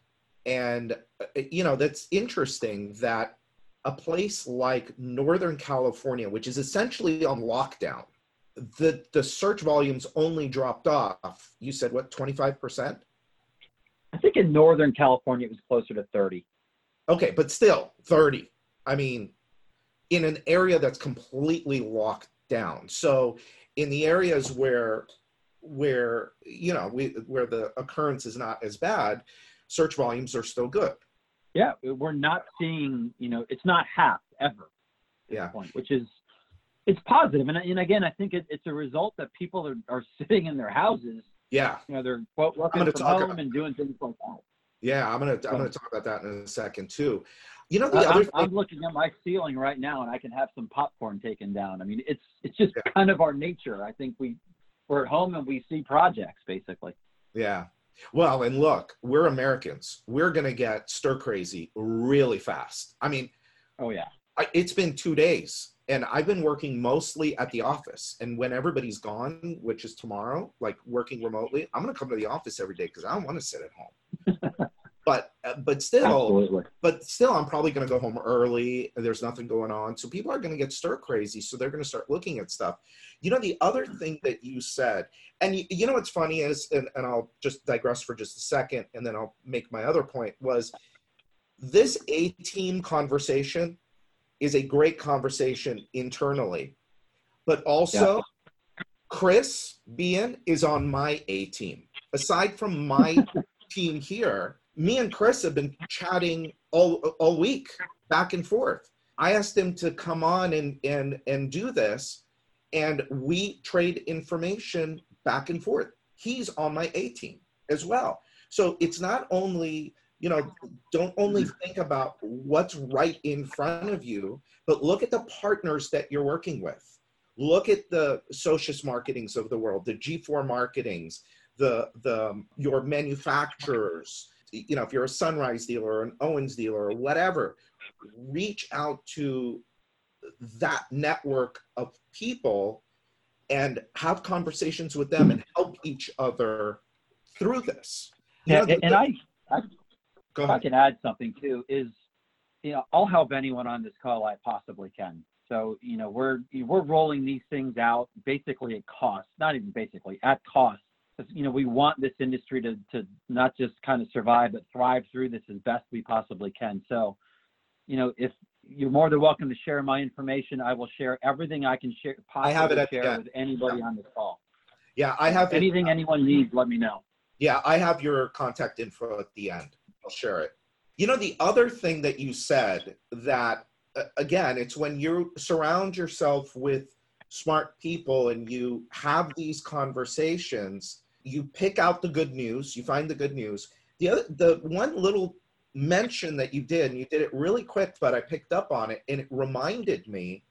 And, uh, you know, that's interesting that a place like Northern California, which is essentially on lockdown, the the search volumes only dropped off. You said what, 25%? I think in Northern California it was closer to 30. Okay, but still 30. I mean, in an area that's completely locked down. So in the areas where where you know we where the occurrence is not as bad, search volumes are still good. Yeah, we're not seeing, you know, it's not half ever. Yeah. Point, which is it's positive. And, and again, I think it, it's a result that people are, are sitting in their houses. Yeah. You know, they're quote working from home about, and doing things like that. Yeah, I'm gonna I'm gonna talk about that in a second too. You know, the uh, other I'm, thing, I'm, looking at my ceiling right now, and I can have some popcorn taken down. I mean, it's it's just yeah. kind of our nature. I think we we're at home and we see projects basically. Yeah. Well, and look, we're Americans. We're gonna get stir crazy really fast. I mean, oh yeah, I, it's been two days and I've been working mostly at the office. And when everybody's gone, which is tomorrow, like working remotely, I'm going to come to the office every day because I don't want to sit at home. But but still, Absolutely. but still, I'm probably going to go home early. There's nothing going on, so people are going to get stir crazy. So they're going to start looking at stuff. You know, the other thing that you said, and you, you know what's funny is, and, and I'll just digress for just a second, and then I'll make my other point was this A team conversation is a great conversation internally. But also, yeah. Chris Behan is on my A team. Aside from my team here, me and Chris have been chatting all, all week, back and forth. I asked him to come on and, and, and do this, and we trade information back and forth. He's on my A team as well. So it's not only you know don't only mm-hmm. think about what's right in front of you but look at the partners that you're working with look at the socius marketings of the world the g4 marketings the the um, your manufacturers you know if you're a sunrise dealer or an owens dealer or whatever reach out to that network of people and have conversations with them and help each other through this. You Yeah, know, the- and, I, I go if I can add something too, is you know I'll help anyone on this call I possibly can. So you know we're we're rolling these things out basically at cost, not even basically at cost. You know we want this industry to to not just kind of survive but thrive through this as best we possibly can. So you know if you're more than welcome to share my information, I will share everything I can share. I have it at share end. with anybody on this call. Yeah, I have it. Anything anyone needs, let me know. Yeah, I have your contact info at the end. I'll share it. You know, the other thing that you said that, uh, again, it's when you surround yourself with smart people and you have these conversations, you pick out the good news, you find the good news. The other, the one little mention that you did, and you did it really quick, but I picked up on it, and it reminded me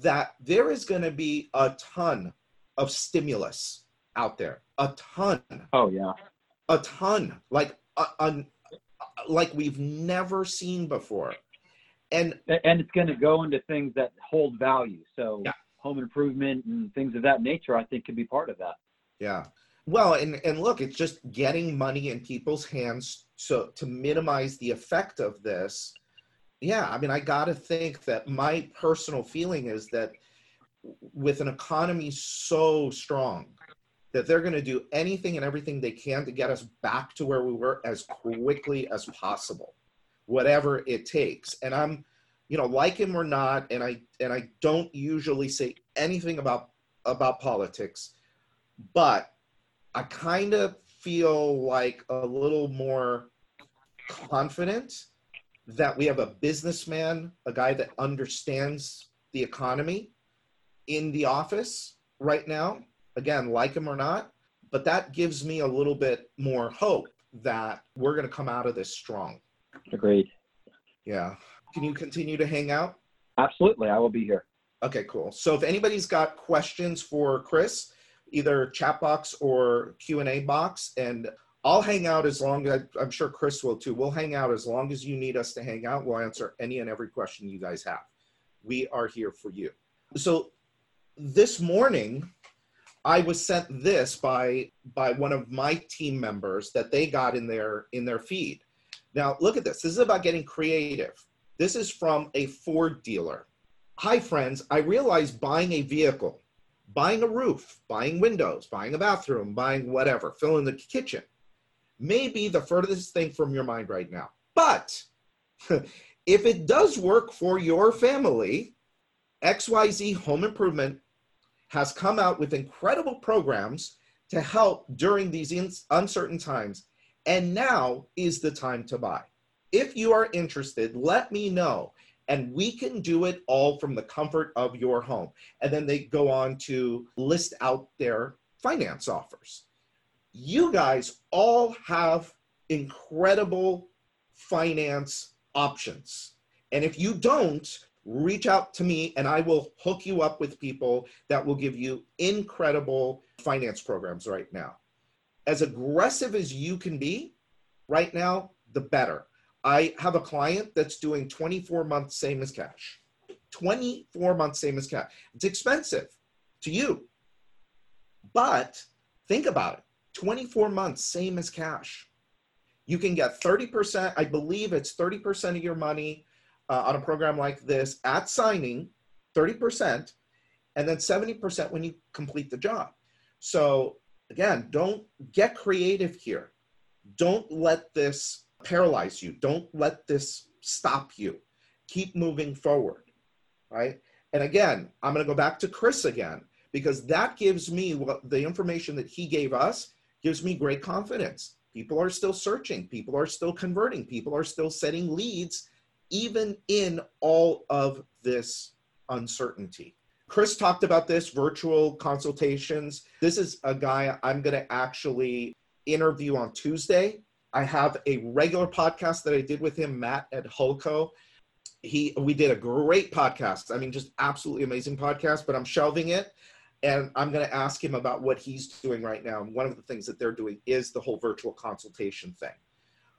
that there is going to be a ton of stimulus out there, a ton Oh yeah. a ton like a, a, like we've never seen before and and it's going to go into things that hold value. So Yeah. home improvement and things of that nature, I think, could be part of that. yeah well and and look it's just getting money in people's hands so to minimize the effect of this. Yeah i mean i gotta think that my personal feeling is that with an economy so strong that they're going to do anything and everything they can to get us back to where we were as quickly as possible whatever it takes. And i'm you know like him or not and i and i don't usually say anything about about politics but i kind of feel like a little more confident that we have a businessman a guy that understands the economy in the office right now again like him or not but that gives me a little bit more hope that we're going to come out of this strong Agreed. yeah can you continue to hang out Absolutely, I will be here. Okay, cool. So if anybody's got questions for Chris, either chat box or Q and A box, and I'll hang out as long as I'm sure Chris will too. We'll hang out as long as you need us to hang out. We'll answer any and every question you guys have. We are here for you. So this morning, I was sent this by by one of my team members that they got in their in their feed. Now look at this. This is about getting creative. This is from a Ford dealer. Hi, friends. I realize buying a vehicle, buying a roof, buying windows, buying a bathroom, buying whatever, fill in the kitchen may be the furthest thing from your mind right now. But if it does work for your family, XYZ Home Improvement has come out with incredible programs to help during these in- uncertain times. And now is the time to buy. If you are interested, let me know. And we can do it all from the comfort of your home. And then they go on to list out their finance offers. You guys all have incredible finance options. And if you don't, reach out to me and I will hook you up with people that will give you incredible finance programs right now. As aggressive as you can be right now, the better. I have a client that's doing 24 months same as cash. 24 months same as cash. It's expensive to you. But think about it 24 months same as cash. You can get 30%, I believe it's 30% of your money uh, on a program like this at signing, 30%, and then 70% when you complete the job. So again, don't get creative here. Don't let this paralyze you. Don't let this stop you. Keep moving forward, right? And again, I'm going to go back to Chris again because that gives me what the information that he gave us gives me great confidence. People are still searching, people are still converting, people are still setting leads, even in all of this uncertainty. Chris talked about this virtual consultations. This is a guy I'm going to actually interview on Tuesday. I have a regular podcast that I did with him, Matt at Holco. He we did a great podcast. I mean, just absolutely amazing podcast, but I'm shelving it and I'm going to ask him about what he's doing right now. And one of the things that they're doing is the whole virtual consultation thing.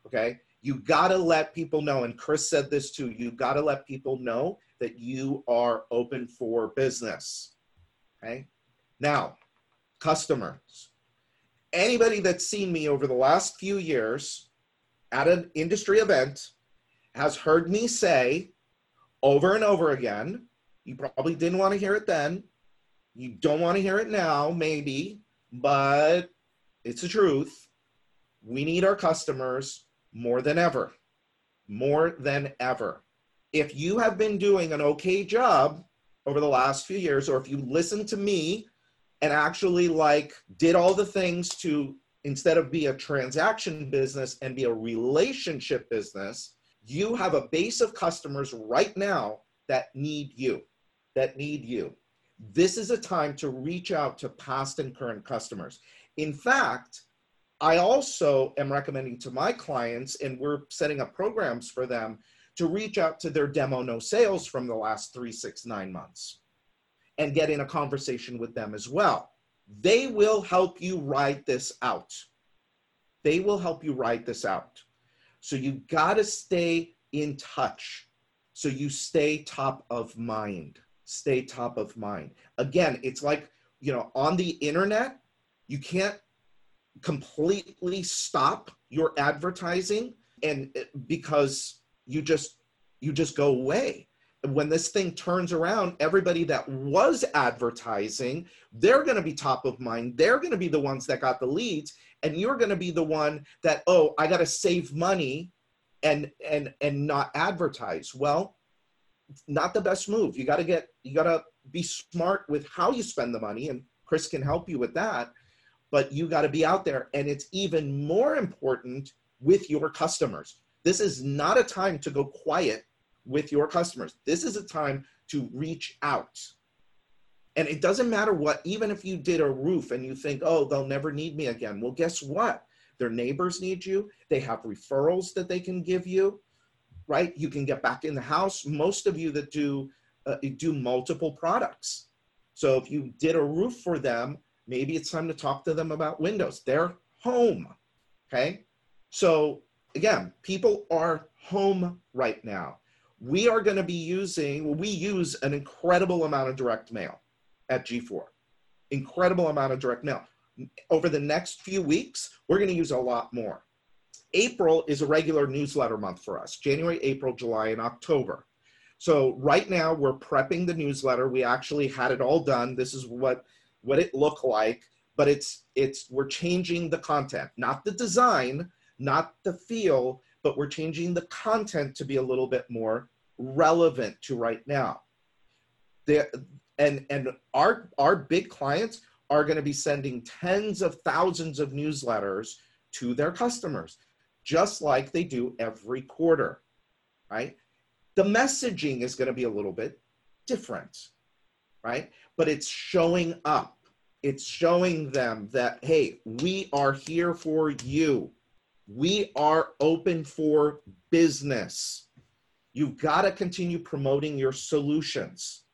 Okay. You got to let people know, and Chris said this too you got to let people know that you are open for business. Okay. Now, customers. Anybody that's seen me over the last few years at an industry event has heard me say over and over again, you probably didn't want to hear it then. You don't want to hear it now, maybe, but it's the truth. We need our customers more than ever. More than ever. If you have been doing an okay job over the last few years, or if you listen to me and actually like did all the things to instead of be a transaction business and be a relationship business, you have a base of customers right now that need you, that need you. This is a time to reach out to past and current customers. In fact, I also am recommending to my clients, and we're setting up programs for them to reach out to their demo no sales from the last three, six, nine months and get in a conversation with them as well. They will help you ride this out. They will help you ride this out. So you got to stay in touch. So you stay top of mind. Stay top of mind. Again, it's like, you know, on the internet, you can't completely stop your advertising and eh, because you just you just go away when this thing turns around everybody that was advertising they're going to be top of mind they're going to be the ones that got the leads and you're going to be the one that oh i got to save money and and and not advertise well not the best move you got to get you got to be smart with how you spend the money and chris can help you with that but you got to be out there. And it's even more important with your customers. This is not a time to go quiet with your customers. This is a time to reach out. And it doesn't matter what, even if you did a roof and you think, oh, they'll never need me again. Well, guess what? Their neighbors need you. They have referrals that they can give you, right? You can get back in the house. Most of you that do uh, do multiple products. So if you did a roof for them, Maybe it's time to talk to them about Windows. They're home. Okay. So again, people are home right now. We are going to be using, we use an incredible amount of direct mail at G4. Incredible amount of direct mail. Over the next few weeks, we're going to use a lot more. April is a regular newsletter month for us January, April, July, and October. So, right now, we're prepping the newsletter. We actually had it all done. This is what what it looked like, but it's it's we're changing the content, not the design, not the feel, but we're changing the content to be a little bit more relevant to right now. The, and and our our big clients are going to be sending tens of thousands of newsletters to their customers, just like they do every quarter, right? The messaging is going to be a little bit different, right? but it's showing up. It's showing them that, hey, we are here for you. We are open for business. You've got to continue promoting your solutions.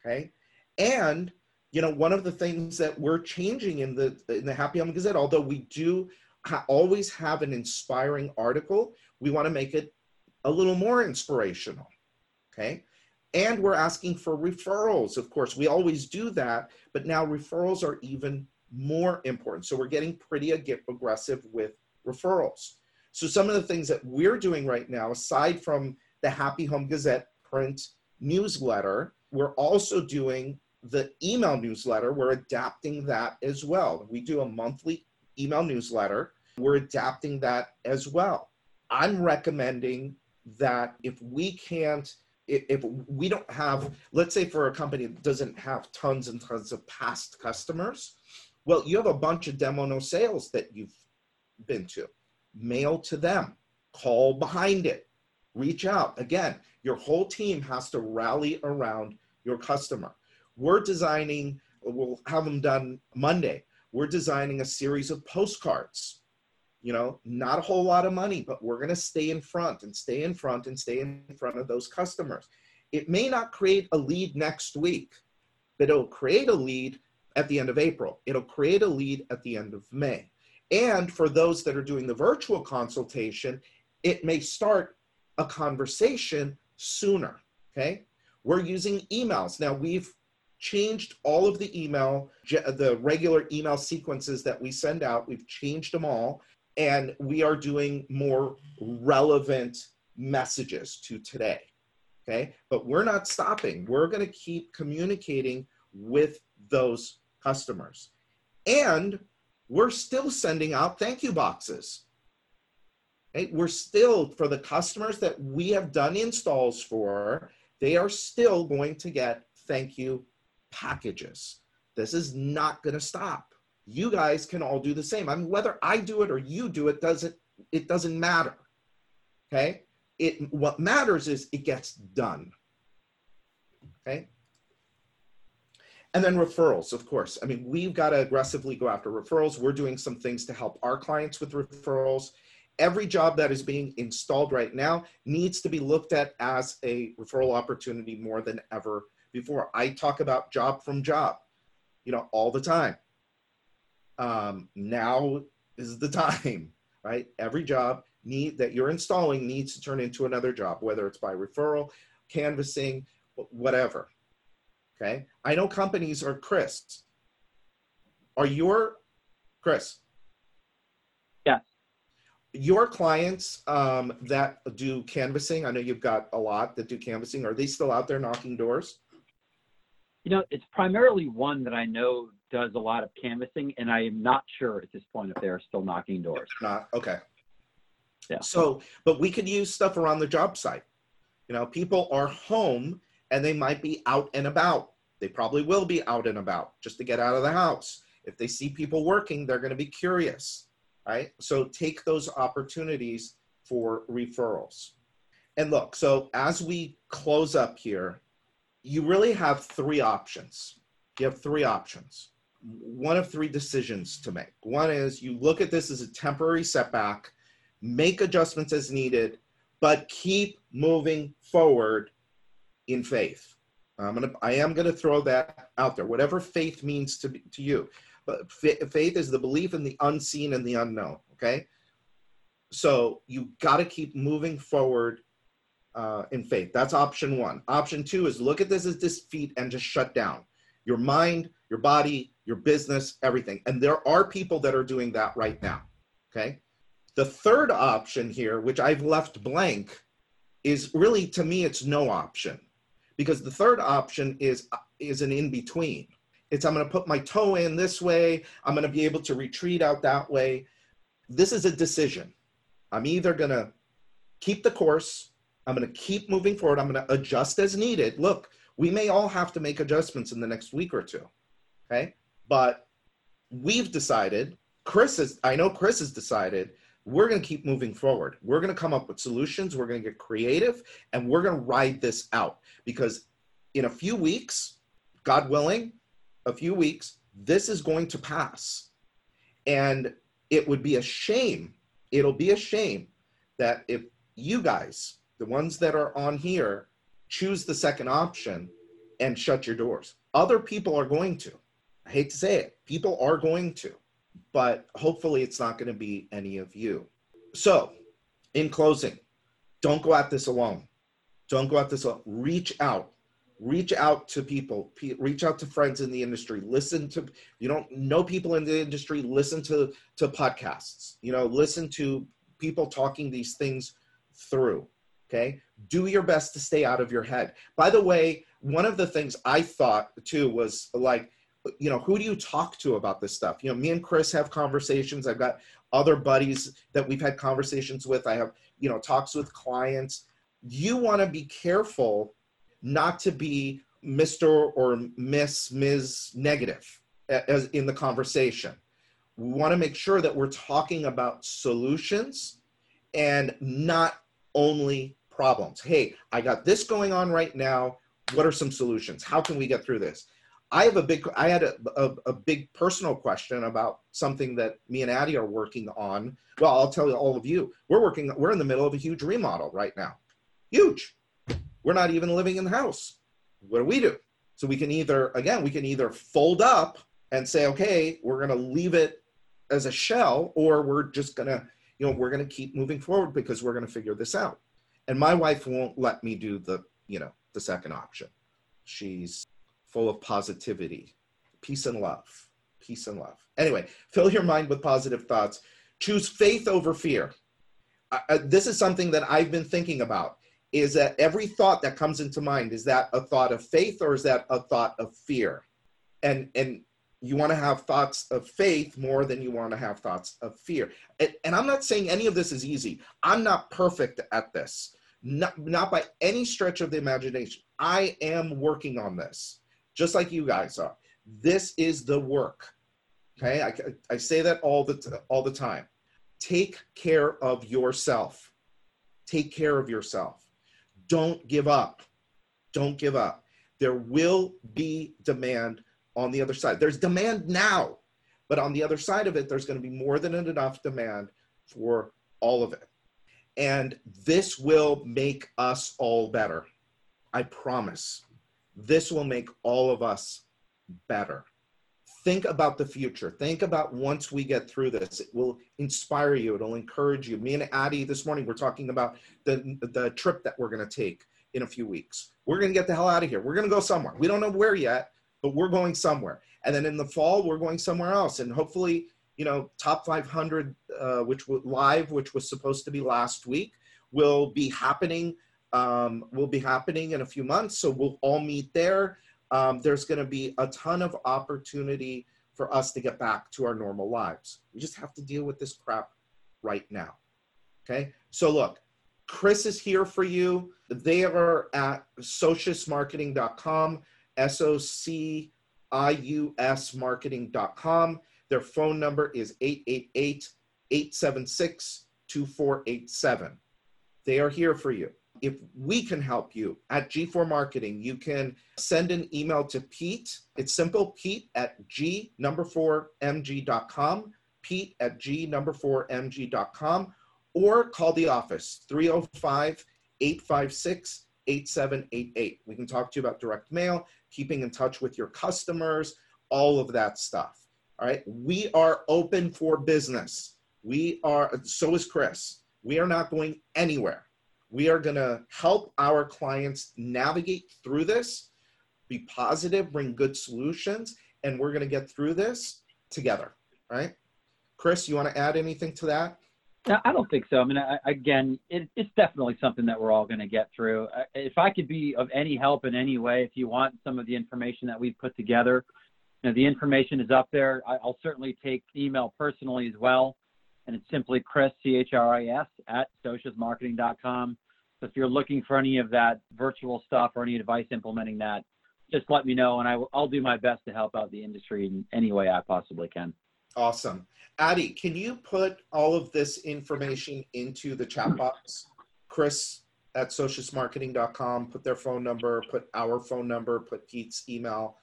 Okay. And, you know, one of the things that we're changing in the in the Happy Home Gazette, although we do ha- always have an inspiring article, we want to make it a little more inspirational. Okay. And we're asking for referrals. Of course, we always do that, but now referrals are even more important. So we're getting pretty aggressive with referrals. So some of the things that we're doing right now, aside from the Happy Home Gazette print newsletter, we're also doing the email newsletter. We're adapting that as well. We do a monthly email newsletter. We're adapting that as well. I'm recommending that if we can't if we don't have, let's say for a company that doesn't have tons and tons of past customers, well, you have a bunch of demo no sales that you've been to. Mail to them, call behind it, reach out. Again, your whole team has to rally around your customer. We're designing, we'll have them done Monday. We're designing a series of postcards you know, not a whole lot of money, but we're going to stay in front and stay in front and stay in front of those customers. It may not create a lead next week, but it'll create a lead at the end of April. It'll create a lead at the end of May. And for those that are doing the virtual consultation, it may start a conversation sooner. Okay. We're using emails. Now we've changed all of the email, the regular email sequences that we send out. We've changed them all, and we are doing more relevant messages to today. Okay, but we're not stopping. We're going to keep communicating with those customers. And we're still sending out thank you boxes. Okay? We're still, for the customers that we have done installs for, they are still going to get thank you packages. This is not going to stop. You guys can all do the same. I mean, whether I do it or you do it doesn't it doesn't matter. Okay? It what matters is it gets done. Okay? And then referrals, of course. I mean, we've got to aggressively go after referrals. We're doing some things to help our clients with referrals. Every job that is being installed right now needs to be looked at as a referral opportunity more than ever before. I talk about job from job, you know, all the time. Um, now is the time, right? Every job need that you're installing needs to turn into another job, whether it's by referral, canvassing, whatever. Okay. I know companies are Chris. Are your Chris? Yes. Your clients um, that do canvassing, I know you've got a lot that do canvassing. Are they still out there knocking doors? You know, it's primarily one that I know does a lot of canvassing, and I am not sure at this point if they are still knocking doors. Not okay. Yeah. So, but we could use stuff around the job site. You know, people are home and they might be out and about. They probably will be out and about just to get out of the house. If they see people working, they're going to be curious, right? So take those opportunities for referrals. And look, so as we close up here, you really have three options. You have three options. One of three decisions to make. One is you look at this as a temporary setback, make adjustments as needed, but keep moving forward in faith. I'm gonna, I am gonna throw that out there. Whatever faith means to to you, but faith is the belief in the unseen and the unknown. Okay, so you got to keep moving forward uh, in faith. That's option one. Option two is look at this as defeat and just shut down your mind, your body, your business, everything. And there are people that are doing that right now. Okay. The third option here, which I've left blank, is really to me, it's no option because the third option is is an in between it's i'm going to put my toe in this way i'm going to be able to retreat out that way. This is a decision. I'm either going to keep the course i'm going to keep moving forward i'm going to adjust as needed. Look we may all have to make adjustments in the next week or two okay? But we've decided chris is i know chris has decided we're going to keep moving forward. We're going to come up with solutions. We're going to get creative and we're going to ride this out because in a few weeks, God willing, a few weeks, this is going to pass. And it would be a shame. It'll be a shame that if you guys, the ones that are on here, choose the second option and shut your doors. Other people are going to. I hate to say it, people are going to but hopefully it's not going to be any of you. So, in closing, don't go at this alone. Don't go at this alone. Reach out. Reach out to people. reach out to friends in the industry. Listen to you don't know people in the industry. Listen to to podcasts. You know, listen to people talking these things through. Okay. Do your best to stay out of your head. By the way, one of the things I thought too was like you know who do you talk to about this stuff? You know me and chris have conversations. I've got other buddies that we've had conversations with. I have you know talks with clients. You want to be careful not to be mr or miss ms negative as in the conversation. We want to make sure that we're talking about solutions and not only problems. Hey i got this going on right now. What are some solutions? How can we get through this I have a big, I had a, a, a, big personal question about something that me and Addie are working on. Well, I'll tell you all of you, we're working, we're in the middle of a huge remodel right now. Huge. We're not even living in the house. What do we do? So we can either, again, we can either fold up and say, okay, we're going to leave it as a shell, or we're just going to, you know, we're going to keep moving forward because we're going to figure this out. And my wife won't let me do the, you know, the second option. She's full of positivity, peace and love. Peace and love. Anyway, fill your mind with positive thoughts. Choose faith over fear. Uh, this is something that I've been thinking about. Is that every thought that comes into mind is that a thought of faith or is that a thought of fear? And and you want to have thoughts of faith more than you want to have thoughts of fear. And, and, I'm not saying any of this is easy. I'm not perfect at this, not, not by any stretch of the imagination. I am working on this, just like you guys are. This is the work. Okay, I, I say that all the all the time. Take care of yourself. Take care of yourself. Don't give up. Don't give up. There will be demand on the other side. There's demand now, but on the other side of it, there's going to be more than enough demand for all of it. And this will make us all better. I promise. This will make all of us better. Think about the future. Think about once we get through this. It will inspire you. It'll encourage you. Me and Addie this morning, we're talking about the, the trip that we're going to take in a few weeks. We're going to get the hell out of here. We're going to go somewhere. We don't know where yet, but we're going somewhere. And then in the fall, we're going somewhere else. And hopefully, you know, top 500, uh, which was live, which was supposed to be last week, will be happening. Um, will be happening in a few months. So we'll all meet there. Um, there's going to be a ton of opportunity for us to get back to our normal lives. We just have to deal with this crap right now. Okay. So look, Chris is here for you. They are at sociusmarketing.com. S O C I U S marketing.com. Their phone number is 888 876 2487. They are here for you. If we can help you at G4 Marketing, you can send an email to Pete. It's simple, Pete at G number four MG.com, Pete at G number four MG.com, or call the office 305 856 8788. We can talk to you about direct mail, keeping in touch with your customers, all of that stuff. All right. We are open for business. We are, so is Chris. We are not going anywhere. We are going to help our clients navigate through this, be positive, bring good solutions, and we're going to get through this together. Right. Chris, you want to add anything to that? No, I don't think so. I mean, I, again, it, it's definitely something that we're all going to get through. If I could be of any help in any way, if you want some of the information that we've put together, you know, the information is up there. I, will certainly take email personally as well. And it's simply Chris, C H R I S, at sociusmarketing.com. So if you're looking for any of that virtual stuff or any advice implementing that, just let me know and I will, I'll do my best to help out the industry in any way I possibly can. Awesome. Addie, can you put all of this information into the chat box? Chris at sociusmarketing.com, put their phone number, put our phone number, put Pete's email,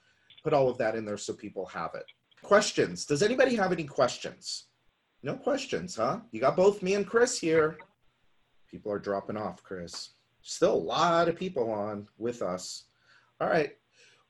put all of that in there so people have it. Questions. Does anybody have any questions? No questions, huh? You got both me and Chris here. People are dropping off, Chris. Still a lot of people on with us. All right.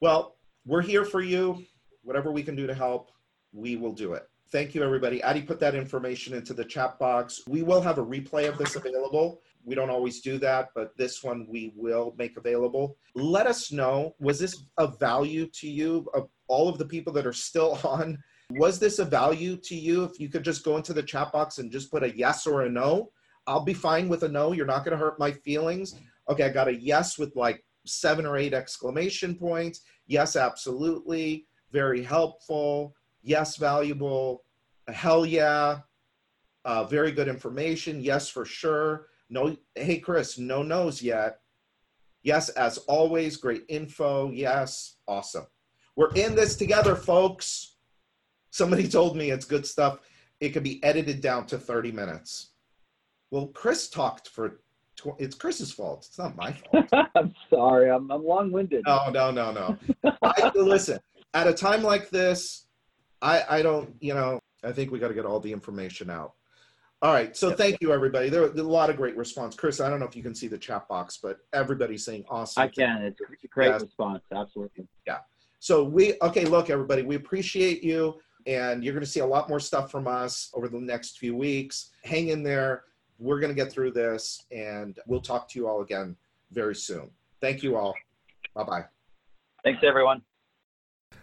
Well, we're here for you. Whatever we can do to help, we will do it. Thank you, everybody. Addie put that information into the chat box. We will have a replay of this available. We don't always do that, but this one we will make available. Let us know was this of value to you, of all of the people that are still on? Was this a value to you? If you could just go into the chat box and just put a yes or a no, I'll be fine with a no. You're not going to hurt my feelings. Okay, I got a yes with like seven or eight exclamation points. Yes, absolutely. Very helpful yes, valuable, hell yeah, uh, very good information, yes, for sure. No, hey, Chris, no no's yet. Yes, as always, great info. Yes, awesome. We're in this together, folks. Somebody told me it's good stuff. It could be edited down to 30 minutes. Well, Chris talked for tw- it's Chris's fault. It's not my fault. I'm sorry. I'm, I'm long winded. No, no, no, no. I, listen, at a time like this, I, I don't, you know, I think we got to get all the information out. All right. So yep. thank you, everybody. There, there a lot of great response. Chris, I don't know if you can see the chat box, but everybody's saying awesome. I can. It's a great yes. response. Absolutely. Yeah. So we, okay, look, everybody, we appreciate you. And you're going to see a lot more stuff from us over the next few weeks. Hang in there. We're going to get through this and we'll talk to you all again very soon. Thank you all. Bye bye. Thanks, everyone.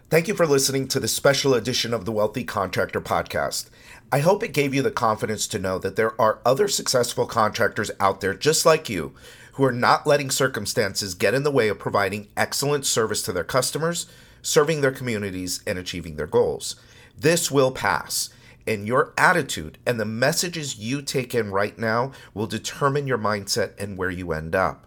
Thank you for listening to this special edition of the Wealthy Contractor Podcast. I hope it gave you the confidence to know that there are other successful contractors out there just like you who are not letting circumstances get in the way of providing excellent service to their customers, serving their communities, and achieving their goals. This will pass, and your attitude and the messages you take in right now will determine your mindset and where you end up.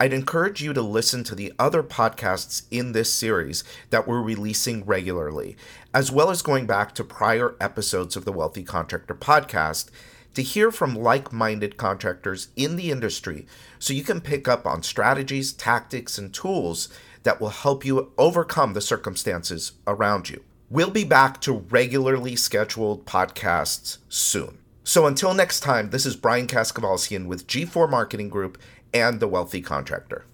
I'd encourage you to listen to the other podcasts in this series that we're releasing regularly, as well as going back to prior episodes of the Wealthy Contractor podcast to hear from like minded contractors in the industry so you can pick up on strategies, tactics, and tools that will help you overcome the circumstances around you. We'll be back to regularly scheduled podcasts soon. So until next time, this is Brian Kaskavalciyan with G4 Marketing Group and the wealthy contractor.